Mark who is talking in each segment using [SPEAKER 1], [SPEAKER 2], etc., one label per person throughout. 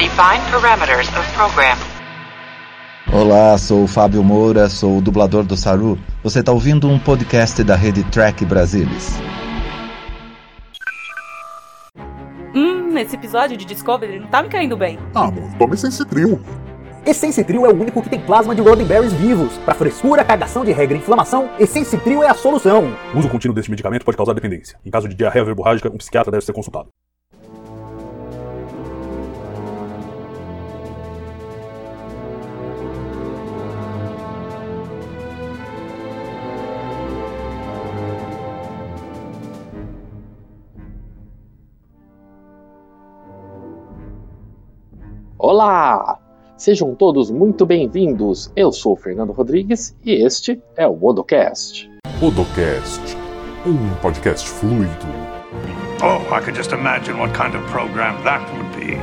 [SPEAKER 1] Define parameters of program.
[SPEAKER 2] Olá, sou o Fábio Moura, sou o dublador do Saru. Você está ouvindo um podcast da rede Track Brasilis.
[SPEAKER 3] Hum, esse episódio de Discovery não tá me caindo bem.
[SPEAKER 4] Ah, amor, tome Sensitril.
[SPEAKER 5] Essencetril é o único que tem plasma de Roddenberries vivos. Para frescura, cagação de regra e inflamação, Essencetril é a solução.
[SPEAKER 6] O uso contínuo deste medicamento pode causar dependência. Em caso de diarreia verborrágica, um psiquiatra deve ser consultado.
[SPEAKER 7] Olá! Sejam todos muito bem-vindos. Eu sou o Fernando Rodrigues e este é o Odocast.
[SPEAKER 4] Odocast, um podcast fluido.
[SPEAKER 8] Oh, I could just imagine what kind of program that would be.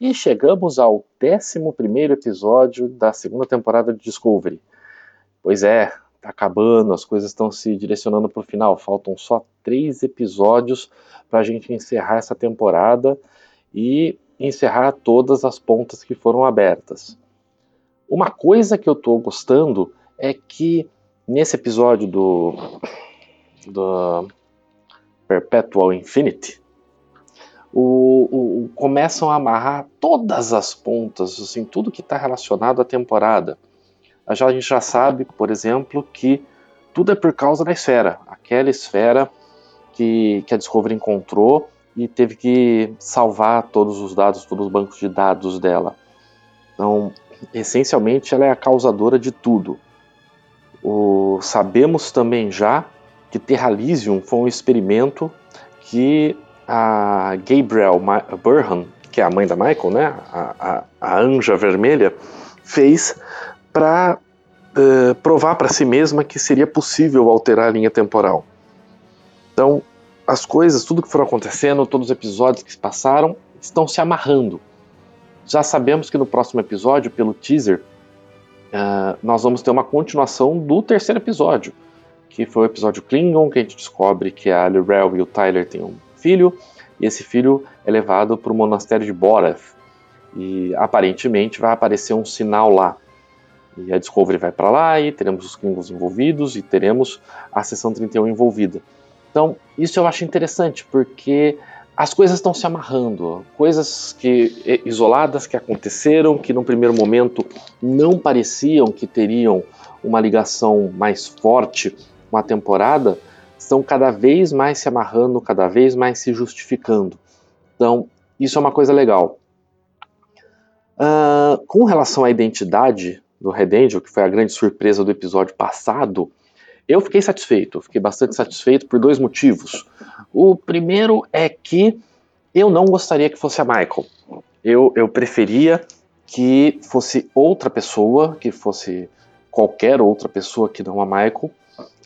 [SPEAKER 7] E chegamos ao 11 episódio da segunda temporada de Discovery. Pois é, acabando, as coisas estão se direcionando para o final. Faltam só três episódios para a gente encerrar essa temporada e encerrar todas as pontas que foram abertas. Uma coisa que eu estou gostando é que nesse episódio do, do Perpetual Infinity, o, o, começam a amarrar todas as pontas, assim, tudo que está relacionado à temporada. A gente já sabe, por exemplo, que tudo é por causa da esfera. Aquela esfera que, que a Discovery encontrou e teve que salvar todos os dados, todos os bancos de dados dela. Então, essencialmente, ela é a causadora de tudo. O, sabemos também já que Terralisium foi um experimento que a Gabriel Burhan, que é a mãe da Michael, né, a, a, a anja vermelha, fez para uh, eh, provar para si mesma que seria possível alterar a linha temporal. Então, as coisas, tudo que foram acontecendo, todos os episódios que se passaram, estão se amarrando. Já sabemos que no próximo episódio, pelo teaser, uh, nós vamos ter uma continuação do terceiro episódio, que foi o episódio Klingon, que a gente descobre que a Lirel e o Tyler têm um filho, e esse filho é levado para o monastério de Borath. E aparentemente vai aparecer um sinal lá. E a Discovery vai para lá e teremos os Klingons envolvidos e teremos a Seção 31 envolvida. Então, isso eu acho interessante, porque as coisas estão se amarrando, coisas que isoladas que aconteceram, que num primeiro momento não pareciam que teriam uma ligação mais forte com a temporada, estão cada vez mais se amarrando, cada vez mais se justificando. Então, isso é uma coisa legal. Uh, com relação à identidade do Red Angel, que foi a grande surpresa do episódio passado, eu fiquei satisfeito, fiquei bastante satisfeito por dois motivos. O primeiro é que eu não gostaria que fosse a Michael. Eu, eu preferia que fosse outra pessoa, que fosse qualquer outra pessoa que não a Michael,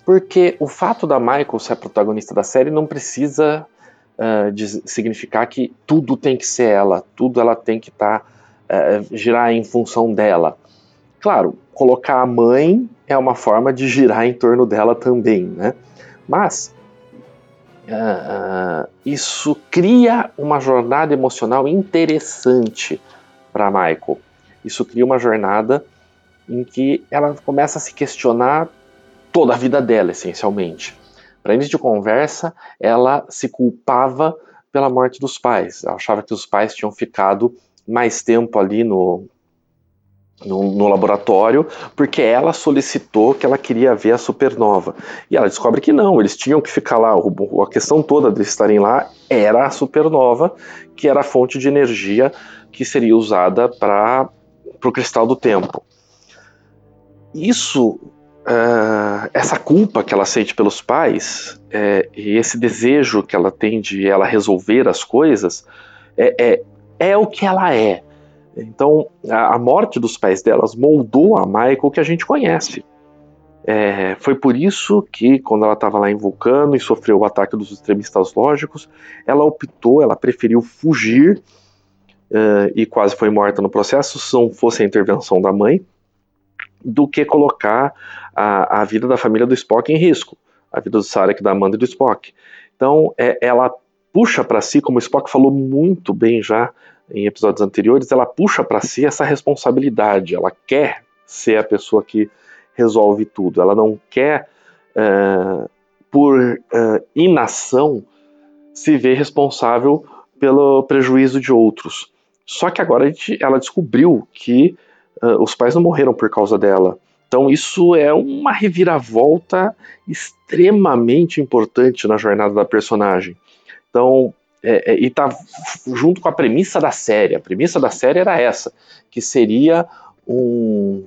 [SPEAKER 7] porque o fato da Michael ser a protagonista da série não precisa uh, significar que tudo tem que ser ela, tudo ela tem que estar tá, uh, girar em função dela. Claro, colocar a mãe é uma forma de girar em torno dela também, né? Mas uh, isso cria uma jornada emocional interessante para Michael. Isso cria uma jornada em que ela começa a se questionar toda a vida dela, essencialmente. Para início de conversa, ela se culpava pela morte dos pais. Ela achava que os pais tinham ficado mais tempo ali no, no, no, laboratório, porque ela solicitou que ela queria ver a supernova. E ela descobre que não, eles tinham que ficar lá. A questão toda de estarem lá era a supernova, que era a fonte de energia que seria usada para o cristal do tempo. Isso, uh, essa culpa que ela sente pelos pais, é, e esse desejo que ela tem de ela resolver as coisas, é, é, é o que ela é então, a, a morte dos pais delas moldou a Michael que a gente conhece. É, foi por isso que, quando ela estava lá em Vulcano e sofreu o ataque dos extremistas lógicos, ela optou, ela preferiu fugir uh, e quase foi morta no processo, se não fosse a intervenção da mãe, do que colocar a, a vida da família do Spock em risco, a vida do Sarek, da Amanda e do Spock. Então, é, ela puxa para si, como o Spock falou muito bem já em episódios anteriores, ela puxa para si essa responsabilidade. Ela quer ser a pessoa que resolve tudo. Ela não quer, uh, por uh, inação, se ver responsável pelo prejuízo de outros. Só que agora gente, ela descobriu que uh, os pais não morreram por causa dela. Então isso é uma reviravolta extremamente importante na jornada da personagem. Então, é, é, e tá junto com a premissa da série. A premissa da série era essa, que seria um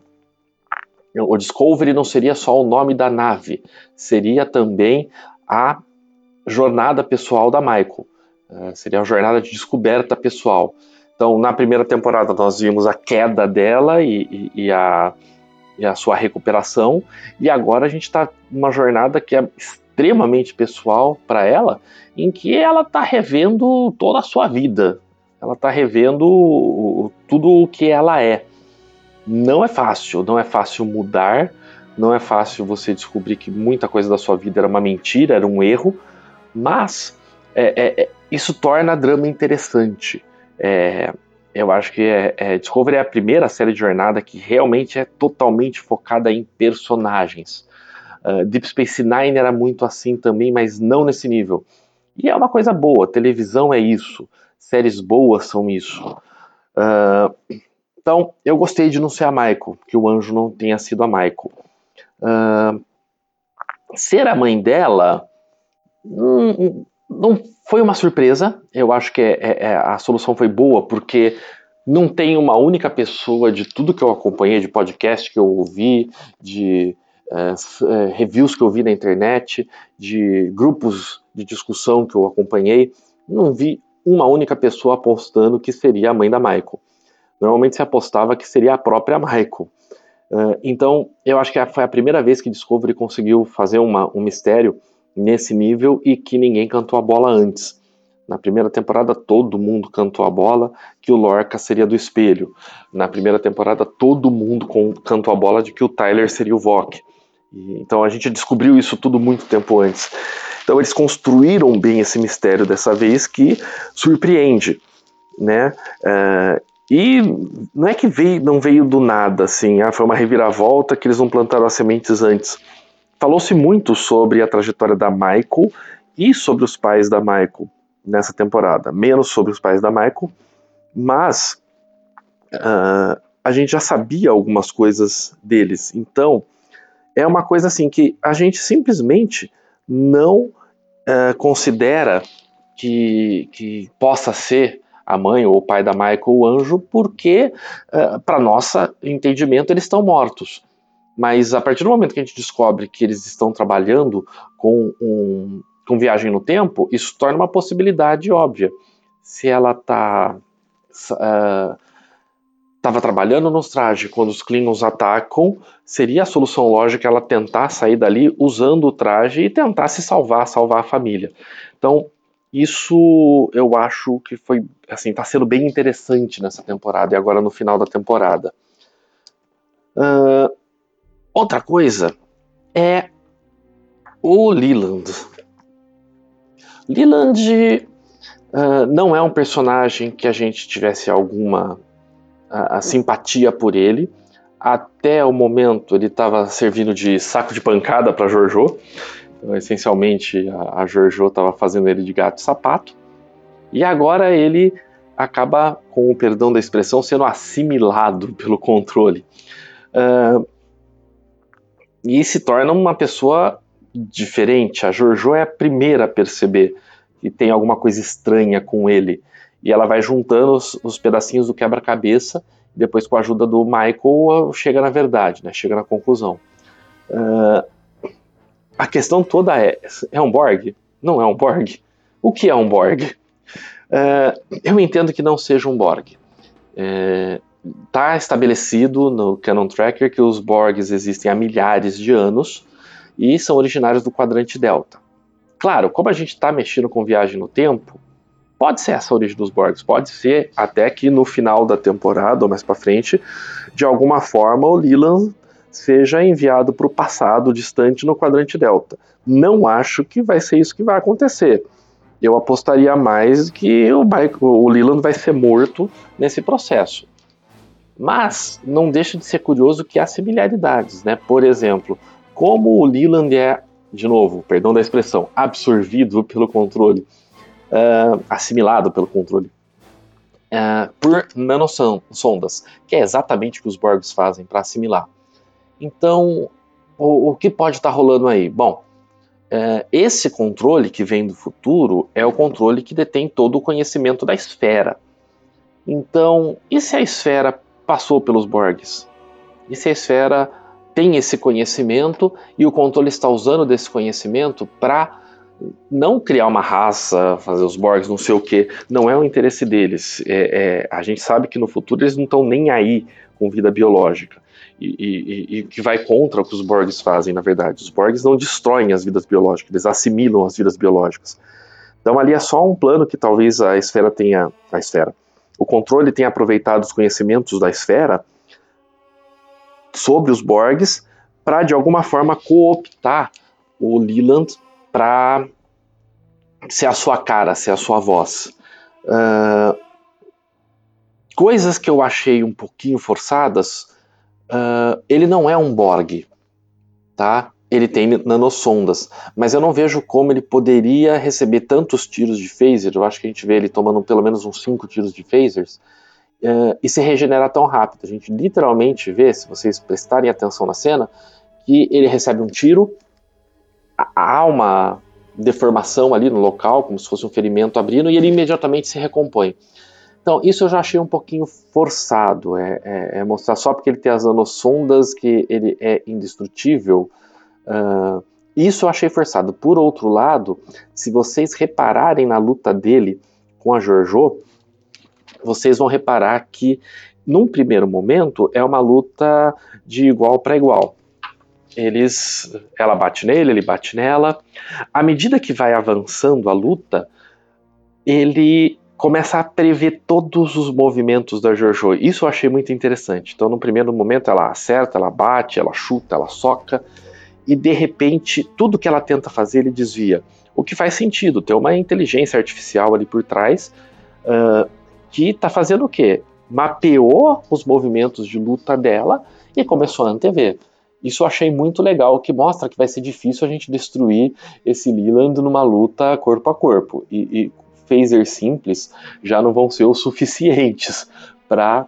[SPEAKER 7] o Discovery não seria só o nome da nave, seria também a jornada pessoal da Michael. Uh, seria a jornada de descoberta pessoal. Então, na primeira temporada, nós vimos a queda dela e, e, e, a, e a sua recuperação, e agora a gente está numa jornada que é extremamente pessoal para ela, em que ela está revendo toda a sua vida. Ela está revendo tudo o que ela é. Não é fácil, não é fácil mudar, não é fácil você descobrir que muita coisa da sua vida era uma mentira, era um erro, mas é, é, é isso torna a drama interessante. É, eu acho que é, é, Discovery é a primeira série de jornada que realmente é totalmente focada em personagens. Uh, Deep Space Nine era muito assim também, mas não nesse nível. E é uma coisa boa, televisão é isso, séries boas são isso. Uh, então, eu gostei de não ser a Michael, que o anjo não tenha sido a Michael. Uh, ser a mãe dela não, não foi uma surpresa. Eu acho que é, é, é, a solução foi boa, porque não tem uma única pessoa de tudo que eu acompanhei, de podcast que eu ouvi, de uh, reviews que eu vi na internet, de grupos de discussão que eu acompanhei, não vi uma única pessoa apostando que seria a mãe da Michael normalmente se apostava que seria a própria Michael. Uh, então, eu acho que foi a primeira vez que Discovery conseguiu fazer uma, um mistério nesse nível e que ninguém cantou a bola antes. Na primeira temporada, todo mundo cantou a bola que o Lorca seria do espelho. Na primeira temporada, todo mundo cantou a bola de que o Tyler seria o Vok. E, então, a gente descobriu isso tudo muito tempo antes. Então, eles construíram bem esse mistério dessa vez que surpreende. Né? Uh, e não é que veio, não veio do nada, assim, ah, foi uma reviravolta que eles não plantaram as sementes antes. Falou-se muito sobre a trajetória da Michael e sobre os pais da Michael nessa temporada. Menos sobre os pais da Michael, mas uh, a gente já sabia algumas coisas deles. Então, é uma coisa assim que a gente simplesmente não uh, considera que, que possa ser a mãe ou o pai da Michael, o anjo, porque, uh, para nosso entendimento, eles estão mortos. Mas a partir do momento que a gente descobre que eles estão trabalhando com, um, com viagem no tempo, isso torna uma possibilidade óbvia. Se ela está uh, estava trabalhando nos trajes quando os Klingons atacam, seria a solução lógica ela tentar sair dali usando o traje e tentar se salvar, salvar a família. Então, isso eu acho que foi, assim, tá sendo bem interessante nessa temporada e agora no final da temporada. Uh, outra coisa é o Leland. Leland uh, não é um personagem que a gente tivesse alguma uh, simpatia por ele. Até o momento ele estava servindo de saco de pancada para Jojo. Então, essencialmente, a, a estava fazendo ele de gato e sapato. E agora ele acaba, com o perdão da expressão, sendo assimilado pelo controle. Uh, e se torna uma pessoa diferente. A Jojo é a primeira a perceber que tem alguma coisa estranha com ele. E ela vai juntando os, os pedacinhos do quebra-cabeça. Depois, com a ajuda do Michael, chega na verdade, né? chega na conclusão. Uh, a questão toda é: é um Borg? Não é um Borg? O que é um Borg? Uh, eu entendo que não seja um Borg. Está é, estabelecido no Canon Tracker que os Borgs existem há milhares de anos e são originários do quadrante Delta. Claro, como a gente está mexendo com viagem no tempo, pode ser essa a origem dos Borgs, pode ser até que no final da temporada ou mais para frente, de alguma forma o Leland seja enviado para o passado distante no quadrante delta. Não acho que vai ser isso que vai acontecer. eu apostaria mais que o, o Leland vai ser morto nesse processo. Mas não deixa de ser curioso que há similaridades, né? Por exemplo, como o Leland é, de novo, perdão da expressão, absorvido pelo controle, uh, assimilado pelo controle, uh, por nanosondas, que é exatamente o que os Borgs fazem para assimilar. Então, o, o, que pode estar tá rolando aí? Bom, uh, esse controle que vem do futuro é o controle que detém todo o conhecimento da esfera. Então, e se a esfera passou pelos Borgs? E se a esfera tem esse conhecimento e o controle está usando desse conhecimento para não criar uma raça, fazer os Borgs, não sei o que, não é o interesse deles. É, é, a gente sabe que no futuro eles não estão nem aí com vida biológica. E, que vai contra o que os Borgs fazem, na verdade. Os Borgs não destroem as vidas biológicas, eles assimilam as vidas biológicas. Então ali é só um plano que talvez a esfera tenha. A esfera. O controle tenha aproveitado os conhecimentos da esfera sobre os Borgs para de alguma forma cooptar o Leland para ser a sua cara, ser a sua voz. Uh, coisas que eu achei um pouquinho forçadas, uh, ele não é um Borg, tá? Ele tem nanosondas, mas eu não vejo como ele poderia receber tantos tiros de phaser. Eu acho que a gente vê ele tomando pelo menos uns 5 tiros de phasers uh, e se regenerar tão rápido. A gente literalmente vê, se vocês prestarem atenção na cena, que ele recebe um tiro, há uma deformação ali no local, como se fosse um ferimento abrindo, e ele imediatamente se recompõe. Então, isso eu já achei um pouquinho forçado, é, é, é mostrar só porque ele tem as nanosondas que ele é indestrutível. Uh, isso eu achei forçado. Por outro lado, se vocês repararem na luta dele com a Jojo, vocês vão reparar que, num primeiro momento, é uma luta de igual para igual eles, ela bate nele, ele bate nela. À medida que vai avançando a luta, ele começa a prever todos os movimentos da Jojo. Isso eu achei muito interessante. Então, no primeiro momento, ela acerta, ela bate, ela chuta, ela soca, e de repente, tudo que ela tenta fazer, ele desvia. O que faz sentido, tem uma inteligência artificial ali por trás uh, que está fazendo o quê? Mapeou os movimentos de luta dela e começou a antever. Isso eu achei muito legal, que mostra que vai ser difícil a gente destruir esse Leland numa luta corpo a corpo. E, e phasers simples já não vão ser o suficientes para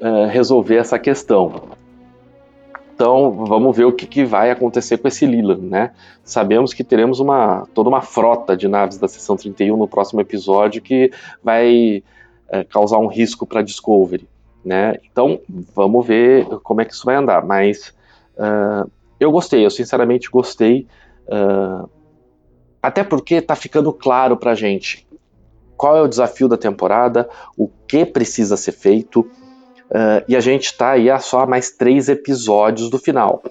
[SPEAKER 7] uh, eh, resolver essa questão. Então vamos ver o que, que, vai acontecer com esse Leland, né? Sabemos que teremos uma, toda uma frota de naves da seção 31 no próximo episódio que vai uh, causar um risco para Discovery, né? Então vamos ver como é que isso vai andar, mas Uh, eu gostei, eu sinceramente gostei. Uh, até porque tá ficando claro pra gente qual é o desafio da temporada, o que precisa ser feito. Uh, e a gente está aí a só mais três episódios do final.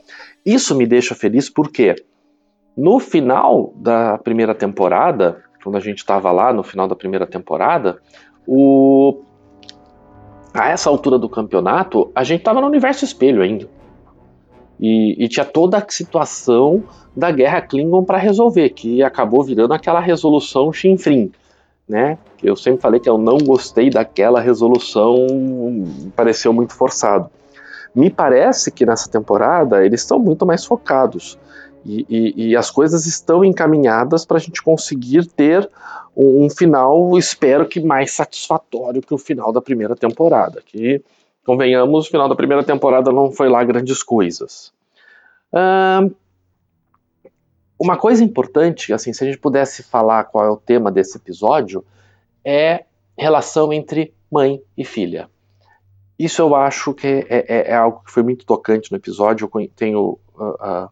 [SPEAKER 7] Isso me deixa feliz porque no final da primeira temporada, quando a gente estava lá no final da primeira temporada, o... a essa altura do campeonato, a gente estava no universo espelho ainda. E, e, tinha toda a situação da guerra Klingon para resolver, que acabou virando aquela resolução chinfrim, né? Eu sempre falei que eu não gostei daquela resolução, pareceu muito forçado. Me parece que nessa temporada eles estão muito mais focados e, e, e as coisas estão encaminhadas para a gente conseguir ter um, um, final, espero que mais satisfatório que o final da primeira temporada, que Convenhamos, o final da primeira temporada não foi lá grandes coisas. Uh, uma coisa importante, assim, se a gente pudesse falar qual é o tema desse episódio, é relação entre mãe e filha. Isso eu acho que é, é, é algo que foi muito tocante no episódio. Eu tenho uh, uh,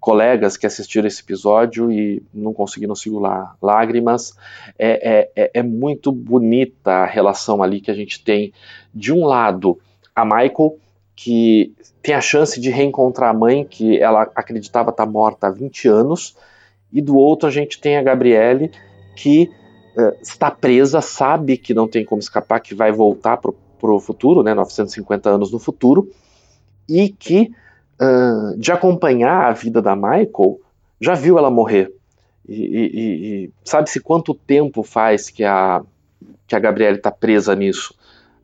[SPEAKER 7] colegas que assistiram esse episódio e não conseguiram segurar lágrimas. É, é, é, é muito bonita a relação ali que a gente tem, de um lado, a Michael, que tem a chance de reencontrar a mãe, que ela acreditava estar morta há 20 anos, e do outro a gente tem a Gabriele, que uh, está presa, sabe que não tem como escapar, que vai voltar para o futuro, né, 950 anos no futuro, e que, uh, de acompanhar a vida da Michael, já viu ela morrer. E, e, e sabe-se quanto tempo faz que a, que a Gabriele está presa nisso?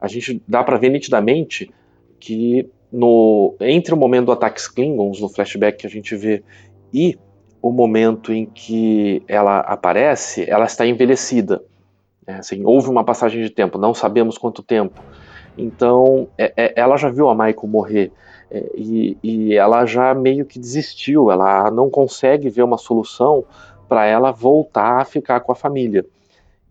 [SPEAKER 7] A gente dá para ver nitidamente que no, entre o momento do ataque Klingons, no flashback que a gente vê, e o momento em que ela aparece, ela está envelhecida. É, assim, houve uma passagem de tempo, não sabemos quanto tempo. Então, é, é, ela já viu a Michael morrer é, e, e, ela já meio que desistiu. Ela não consegue ver uma solução para ela voltar a ficar com a família.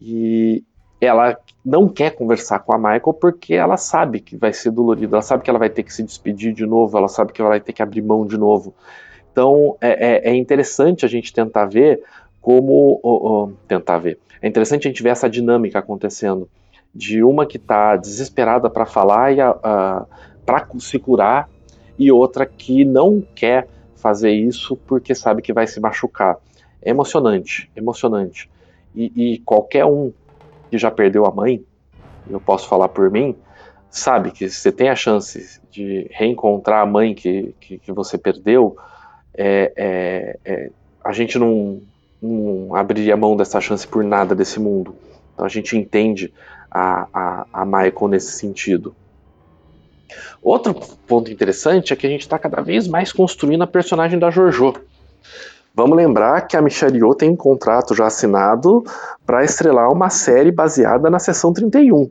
[SPEAKER 7] E ela não quer conversar com a Michael porque ela sabe que vai ser dolorido. Ela sabe que ela vai ter que se despedir de novo. Ela sabe que ela vai ter que abrir mão de novo. Então, é, é, é interessante a gente tentar ver como. Oh, oh, tentar ver. É interessante a gente ver essa dinâmica acontecendo de uma que está desesperada para falar e para se curar e outra que não quer fazer isso porque sabe que vai se machucar. É emocionante, emocionante. E, e qualquer um que já perdeu a mãe, eu posso falar por mim, sabe que você tem a chance de reencontrar a mãe que, que, que você perdeu, é, é, é, a gente não, não abriria mão dessa chance por nada desse mundo. Então a gente entende a, a, a Michael nesse sentido. Outro ponto interessante é que a gente está cada vez mais construindo a personagem da Jojo. Vamos lembrar que a Yeoh tem um contrato já assinado para estrelar uma série baseada na Sessão 31.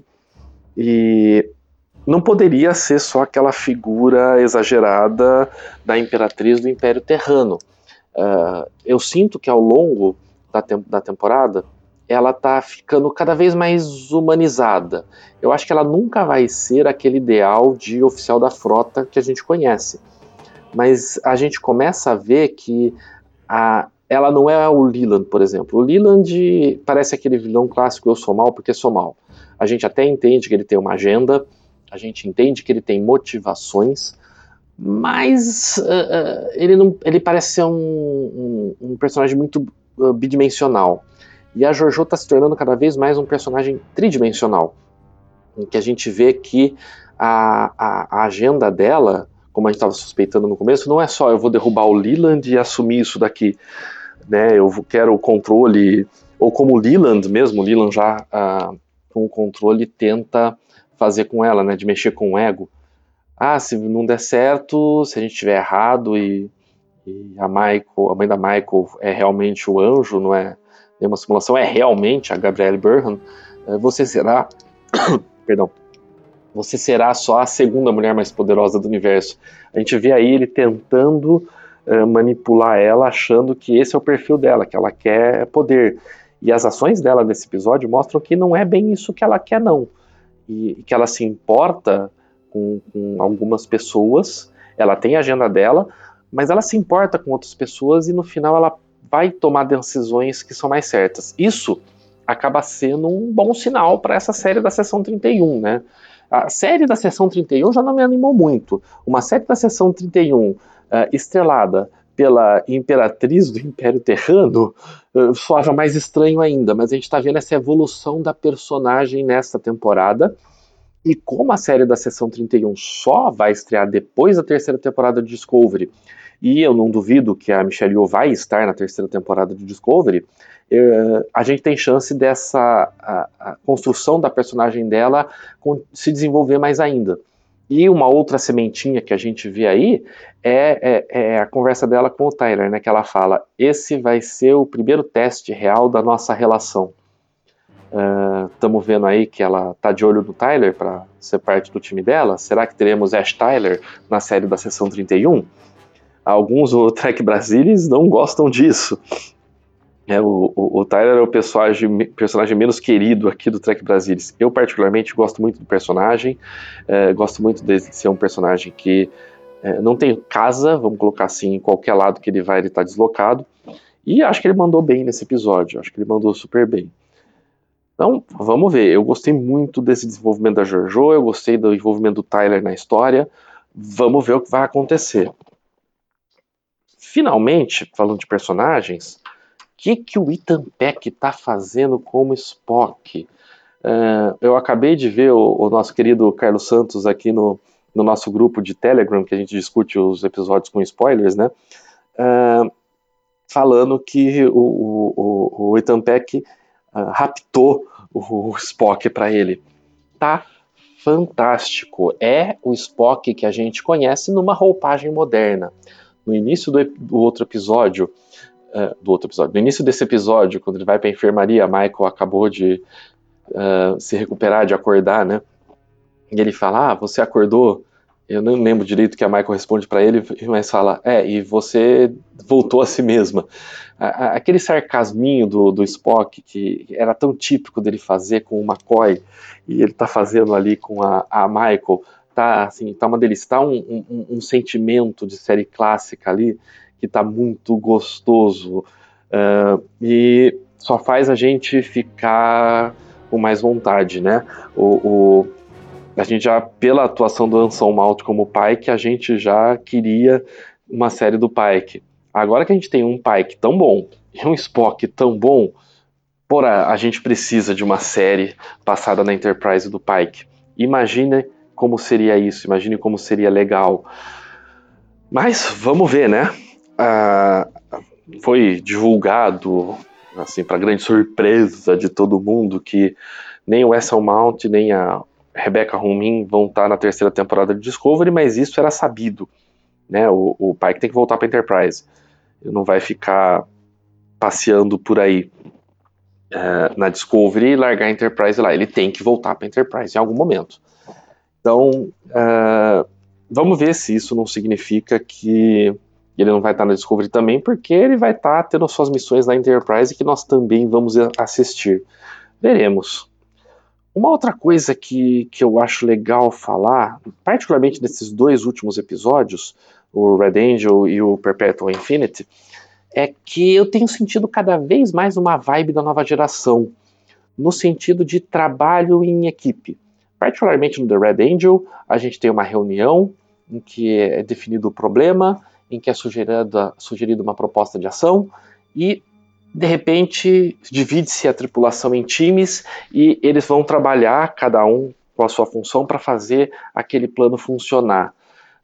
[SPEAKER 7] E não poderia ser só aquela figura exagerada da imperatriz do Império Terrano. Uh, eu sinto que ao longo da, te da temporada ela está ficando cada vez mais humanizada. Eu acho que ela nunca vai ser aquele ideal de oficial da frota que a gente conhece. Mas a gente começa a ver que a, ela não é o Leland, por exemplo. O Leland parece aquele vilão clássico, eu sou mal porque sou mal. A gente até entende que ele tem uma agenda, a gente entende que ele tem motivações, mas uh, ele, não, ele parece ser um, um, um personagem muito uh, bidimensional. E a Jojo está se tornando cada vez mais um personagem tridimensional, em que a gente vê que a, a, a agenda dela, como a gente estava suspeitando no começo, não é só eu vou derrubar o Leland e assumir isso daqui, né? Eu quero o controle, ou como o Leland mesmo, o Leland já ah, com o controle tenta fazer com ela, né? De mexer com o ego. Ah, se não der certo, se a gente tiver errado e, e a Michael, a mãe da Michael é realmente o anjo, não é? uma simulação é realmente a Gabrielle Burnham, eh, você será, perdão, você será só a segunda mulher mais poderosa do universo. A gente vê aí ele tentando uh, manipular ela, achando que esse é o perfil dela, que ela quer poder. E as ações dela nesse episódio mostram que não é bem isso que ela quer, não. E, e que ela se importa com, com algumas pessoas, ela tem a agenda dela, mas ela se importa com outras pessoas e no final ela vai tomar decisões que são mais certas. Isso acaba sendo um bom sinal para essa série da sessão 31, né? A série da sessão 31 já não me animou muito. Uma série da sessão 31 uh, eh, estrelada pela imperatriz do Império Terrano uh, soava mais estranho ainda, mas a gente está vendo essa evolução da personagem nesta temporada. E como a série da sessão 31 só vai estrear depois da terceira temporada de Discovery, e eu não duvido que a Michelle Yeoh vai estar na terceira temporada de Discovery, eh, a gente tem chance dessa a, a construção da personagem dela se desenvolver mais ainda. E uma outra sementinha que a gente vê aí é, é, é, a conversa dela com o Tyler, né? Que ela fala: esse vai ser o primeiro teste real da nossa relação. Estamos uh, vendo aí que ela tá de olho no Tyler para ser parte do time dela. Será que teremos Ash Tyler na série da sessão 31? Alguns do Trek Brasilis não gostam disso. É, o, o, o, Tyler é o personagem, personagem menos querido aqui do Trek Brasilis. Eu, particularmente, gosto muito do personagem, é, gosto muito de ser um personagem que é, não tem casa, vamos colocar assim, em qualquer lado que ele vai, ele está deslocado. E acho que ele mandou bem nesse episódio, acho que ele mandou super bem. Então, vamos ver. Eu gostei muito desse desenvolvimento da Jojo, eu gostei do envolvimento do Tyler na história. Vamos ver o que vai acontecer. Finalmente, falando de personagens, o que, que o Ethan Peck está fazendo como Spock? Uh, eu acabei de ver o, o, nosso querido Carlos Santos aqui no, no nosso grupo de Telegram, que a gente discute os episódios com spoilers, né? Uh, falando que o, o, o, Ethan Peck uh, raptou o, o Spock para ele. Tá fantástico. É o Spock que a gente conhece numa roupagem moderna. No início do, do outro episódio, uh, do outro episódio, no início desse episódio, quando ele vai para a enfermaria, Michael acabou de uh, se recuperar, de acordar, né? E ele fala: Ah, você acordou? Eu não lembro direito que a Michael responde para ele, mas fala: É, e você voltou a si mesma. Aquele sarcasminho do, do Spock, que era tão típico dele fazer com o McCoy, e ele tá fazendo ali com a, a Michael, tá assim, tá uma delícia. Tá um, um, um sentimento de série clássica ali que tá muito gostoso. Uh, e só faz a gente ficar com mais vontade, né? O, o, a gente já, pela atuação do Anson Malt como Pike, a gente já queria uma série do Pike. Agora que a gente tem um Pike tão bom e um Spock tão bom, porra, a gente precisa de uma série passada na Enterprise do Pike. Imagine como seria isso, imagine como seria legal. Mas vamos ver, né? Ah, foi divulgado assim, para grande surpresa de todo mundo, que nem o Wessel Mount nem a Rebecca Romijn vão estar na terceira temporada de Discovery, mas isso era sabido. Né? O, o Pike tem que voltar para Enterprise. Ele não vai ficar passeando por aí uh, na Discovery e largar a Enterprise lá. Ele tem que voltar para Enterprise em algum momento. Então, uh, vamos ver se isso não significa que ele não vai estar na Discovery também, porque ele vai estar tendo suas missões na Enterprise que nós também vamos assistir. Veremos. Uma outra coisa que, que eu acho legal falar, particularmente nesses dois últimos episódios, o Red Angel e o Perpetual Infinity, é que eu tenho sentido cada vez mais uma vibe da nova geração, no sentido de trabalho em equipe. Particularmente no The Red Angel, a gente tem uma reunião em que é definido o problema em que é sugerida, sugerida uma proposta de ação e de repente divide-se a tripulação em times e eles vão trabalhar cada um com a sua função para fazer aquele plano funcionar.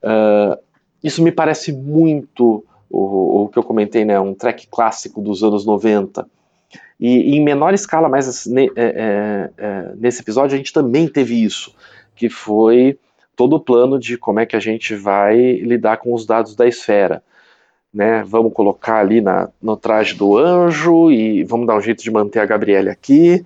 [SPEAKER 7] Uh, isso me parece muito o, o, que eu comentei, né, um track clássico dos anos 90. E, em menor escala, mas é, é, é, nesse episódio a gente também teve isso, que foi todo o plano de como é que a gente vai lidar com os dados da esfera. Né? Vamos colocar ali na, no traje do anjo e vamos dar um jeito de manter a Gabriele aqui.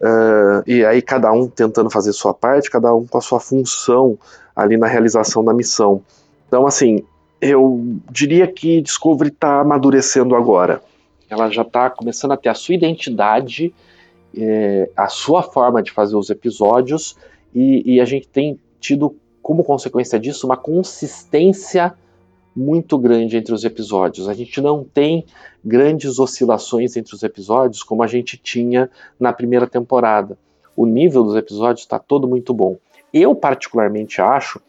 [SPEAKER 7] Uh, e aí cada um tentando fazer sua parte, cada um com a sua função ali na realização da missão. Então, assim, eu diria que Discovery está amadurecendo agora. Ela já está começando a ter a sua identidade, é, a sua forma de fazer os episódios, e, e a gente tem tido como consequência disso uma consistência muito grande entre os episódios. A gente não tem grandes oscilações entre os episódios como a gente tinha na primeira temporada. O nível dos episódios está todo muito bom. Eu, particularmente, acho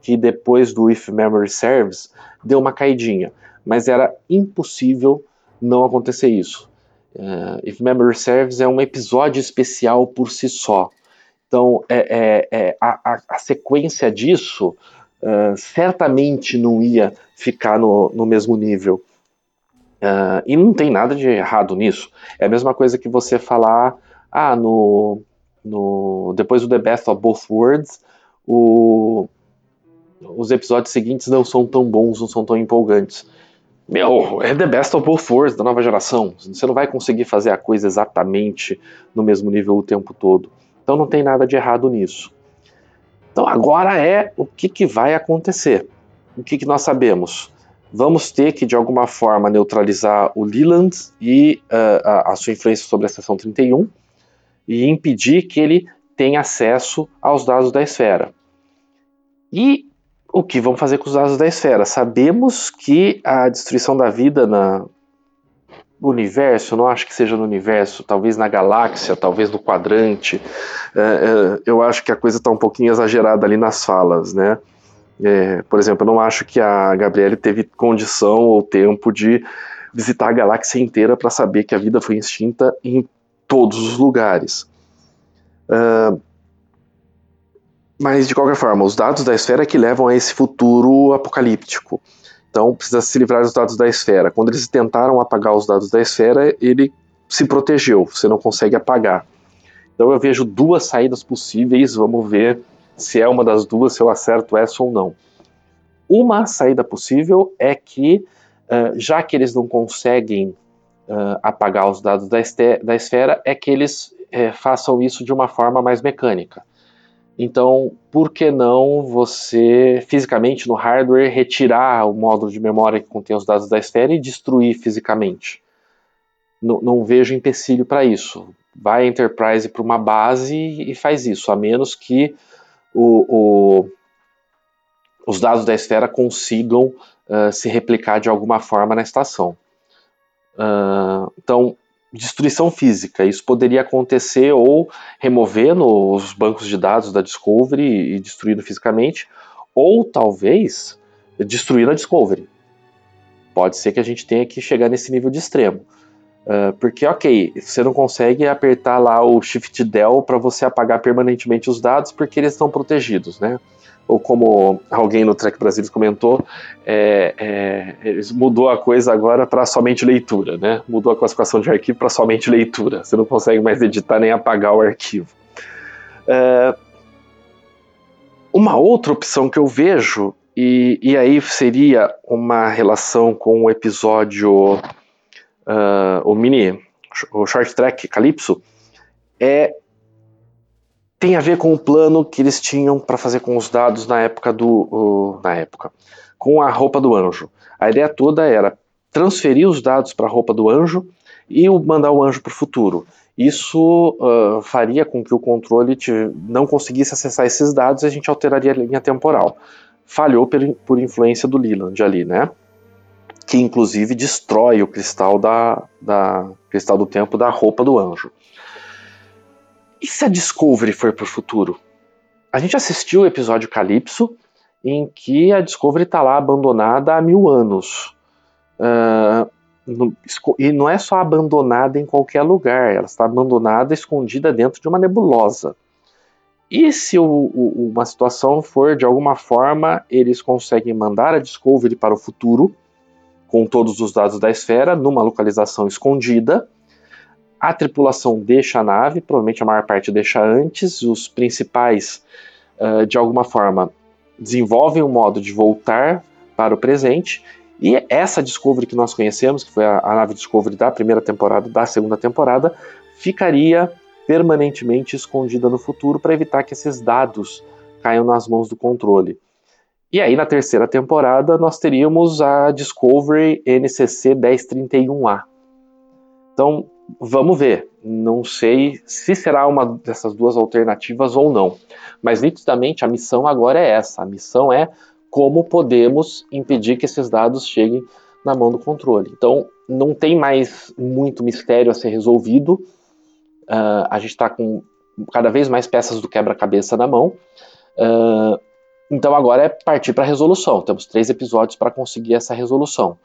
[SPEAKER 7] que depois do If Memory Serves deu uma caidinha, mas era impossível não acontecer isso. Uh, If Memory Serves é um episódio especial por si só. Então, é, é, é a, a, sequência disso uh, certamente não ia ficar no, no mesmo nível. Uh, e não tem nada de errado nisso. É a mesma coisa que você falar, ah, no, no depois do The Best of Both Worlds, os episódios seguintes não são tão bons, não são tão empolgantes. Meu, é The Best of Both Worlds da nova geração. Você não vai conseguir fazer a coisa exatamente no mesmo nível o tempo todo. Então não tem nada de errado nisso. Então agora é o que, que vai acontecer. O que, que nós sabemos? Vamos ter que, de alguma forma, neutralizar o Leland e uh, a, a, sua influência sobre a seção 31 e impedir que ele tenha acesso aos dados da esfera. E o que vamos fazer com os dados da esfera? Sabemos que a destruição da vida na, universo, eu não acho que seja no universo, talvez na galáxia, talvez no quadrante. É, é, eu acho que a coisa está um pouquinho exagerada ali nas falas, né? É, por exemplo, eu não acho que a Gabriele teve condição ou tempo de visitar a galáxia inteira para saber que a vida foi extinta em todos os lugares. Uh, mas, de qualquer forma, os dados da esfera que levam a esse futuro apocalíptico. Então precisa se livrar dos dados da esfera. Quando eles tentaram apagar os dados da esfera, ele se protegeu, você não consegue apagar. Então eu vejo duas saídas possíveis, vamos ver se é uma das duas, se eu acerto essa ou não. Uma saída possível é que, uh, já que eles não conseguem uh, apagar os dados da, esfera, é que eles uh, façam isso de uma forma mais mecânica. Então, por que não você, fisicamente no hardware, retirar o módulo de memória que contém os dados da esfera e destruir fisicamente? Não, não vejo empecilho para isso. Vai a Enterprise para uma base e faz isso, a menos que o, o, os dados da esfera consigam uh, se replicar de alguma forma na estação. Uh, então, destruição física. Isso poderia acontecer ou removendo os bancos de dados da Discovery e destruindo fisicamente, ou talvez destruindo a Discovery. Pode ser que a gente tenha que chegar nesse nível de extremo. Uh, porque, ok, você não consegue apertar lá o Shift Del para você apagar permanentemente os dados porque eles estão protegidos, né? Ou como alguém no Trek Brasil comentou, é, é, mudou a coisa agora para somente leitura, né? Mudou a classificação de arquivo para somente leitura. Você não consegue mais editar nem apagar o arquivo. É, uma outra opção que eu vejo, e, e aí seria uma relação com o episódio, uh, o mini, o short track Calypso, é tem a ver com o plano que eles tinham para fazer com os dados na época do uh, na época com a roupa do anjo. A ideia toda era transferir os dados para a roupa do anjo e mandar o anjo para o futuro. Isso uh, faria com que o controle não conseguisse acessar esses dados e a gente alteraria a linha temporal. Falhou por, por influência do Leland ali, né? Que inclusive destrói o cristal da, da cristal do tempo da roupa do anjo. E se a Discovery for para o futuro? A gente assistiu o episódio Calypso, em que a Discovery está lá abandonada há mil anos. Uh, e não é só abandonada em qualquer lugar, ela está abandonada, escondida dentro de uma nebulosa. E se o, o, uma situação for de alguma forma, eles conseguem mandar a Discovery para o futuro, com todos os dados da esfera, numa localização escondida, a tripulação deixa a nave, provavelmente a maior parte deixa antes, os principais, uh, de alguma forma, desenvolvem um modo de voltar para o presente, e essa Discovery que nós conhecemos, que foi a, a nave Discovery da primeira temporada, da segunda temporada, ficaria permanentemente escondida no futuro para evitar que esses dados caiam nas mãos do controle. E aí, na terceira temporada, nós teríamos a Discovery NCC 1031A. Então, Vamos ver. Não sei se será uma dessas duas alternativas ou não. Mas nitidamente a missão agora é essa. A missão é como podemos impedir que esses dados cheguem na mão do controle. Então não tem mais muito mistério a ser resolvido. Uh, a gente está com cada vez mais peças do quebra-cabeça na mão. Uh, então agora é partir para a resolução. Temos três episódios para conseguir essa resolução.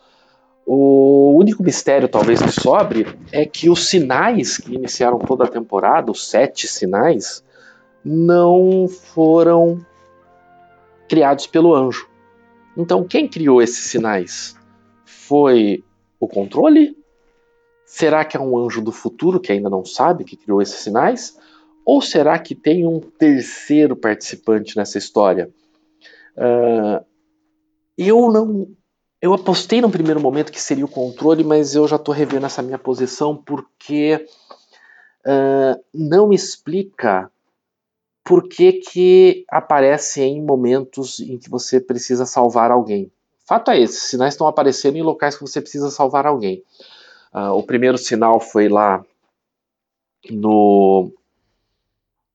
[SPEAKER 7] O único mistério, talvez, que sobre é que os sinais que iniciaram toda a temporada, os sete sinais, não foram criados pelo anjo. Então, quem criou esses sinais? Foi o controle? Será que é um anjo do futuro que ainda não sabe que criou esses sinais? Ou será que tem um terceiro participante nessa história? Uh, eu não eu apostei no primeiro momento que seria o controle, mas eu já estou revendo essa minha posição porque uh, não explica por que, que aparece em momentos em que você precisa salvar alguém. Fato é esse, sinais estão aparecendo em locais que você precisa salvar alguém. Uh, o primeiro sinal foi lá no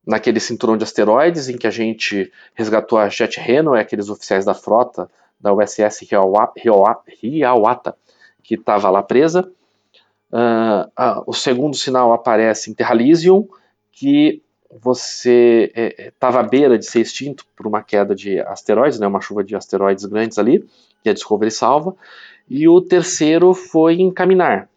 [SPEAKER 7] naquele cinturão de asteroides em que a gente resgatou a Jet Reno, é aqueles oficiais da frota da USS Hiawatha, que estava lá presa. Uh, uh, o segundo sinal aparece em Terralisium, que você estava é, à beira de ser extinto por uma queda de asteroides, né, uma chuva de asteroides grandes ali, que a Discovery salva. E o terceiro foi em Caminar,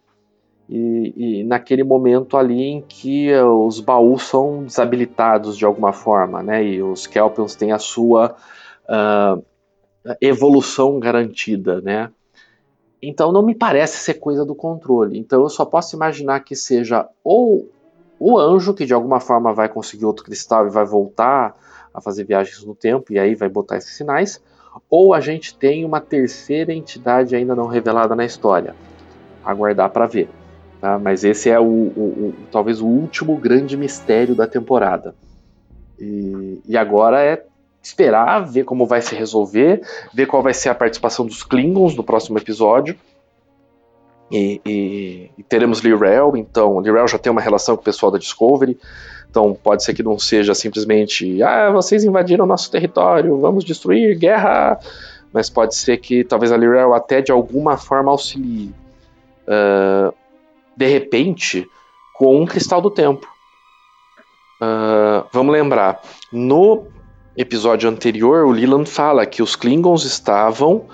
[SPEAKER 7] e, e, naquele momento ali em que os baús são desabilitados de alguma forma, né? E os Kelpians têm a sua uh, evolução garantida, né? Então não me parece ser coisa do controle. Então eu só posso imaginar que seja ou o anjo que de alguma forma vai conseguir outro cristal e vai voltar a fazer viagens no tempo e aí vai botar esses sinais, ou a gente tem uma terceira entidade ainda não revelada na história. Aguardar para ver. Tá? Mas esse é o, o, o, talvez o último grande mistério da temporada. E, e agora é esperar, ver como vai se resolver, ver qual vai ser a participação dos Klingons no próximo episódio. E, e, e teremos Lirel, então Lirel já tem uma relação com o pessoal da Discovery, então pode ser que não seja simplesmente ah, vocês invadiram nosso território, vamos destruir, guerra, mas pode ser que talvez a Lirel até de alguma forma auxilie. Uh, de repente, com um cristal do tempo. Uh, vamos lembrar, no episódio anterior, o Leland fala que os Klingons estavam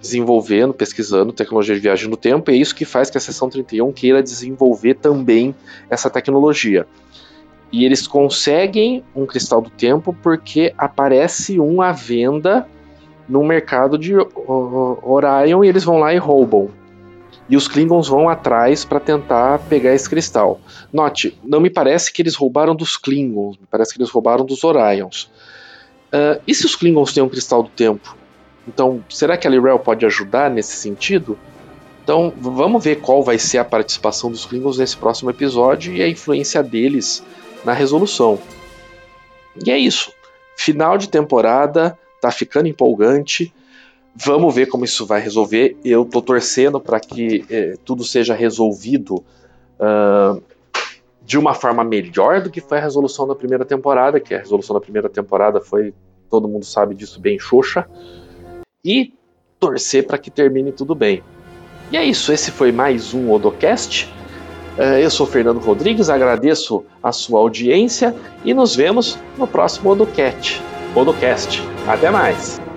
[SPEAKER 7] desenvolvendo, pesquisando tecnologia de viagem no tempo, e é isso que faz que a seção 31 queira desenvolver também essa tecnologia. E eles conseguem um cristal do tempo porque aparece um à venda no mercado de Orion e eles vão lá e roubam. E os Klingons vão atrás para tentar pegar esse cristal. Note, não me parece que eles roubaram dos Klingons, me parece que eles roubaram dos Orions. Uh, e se os Klingons têm um cristal do tempo? Então, será que a Lirel pode ajudar nesse sentido? Então, vamos ver qual vai ser a participação dos Klingons nesse próximo episódio e a influência deles na resolução. E é isso. Final de temporada, tá ficando empolgante. Vamos ver como isso vai resolver. Eu tô torcendo para que eh, tudo seja resolvido uh, de uma forma melhor do que foi a resolução da primeira temporada, que a resolução da primeira temporada foi, todo mundo sabe disso, bem xoxa, e torcer para que termine tudo bem. E é isso, esse foi mais um Odocast. Eh, eu sou Fernando Rodrigues, agradeço a sua audiência e nos vemos no próximo Odocast. Odocast. Até mais!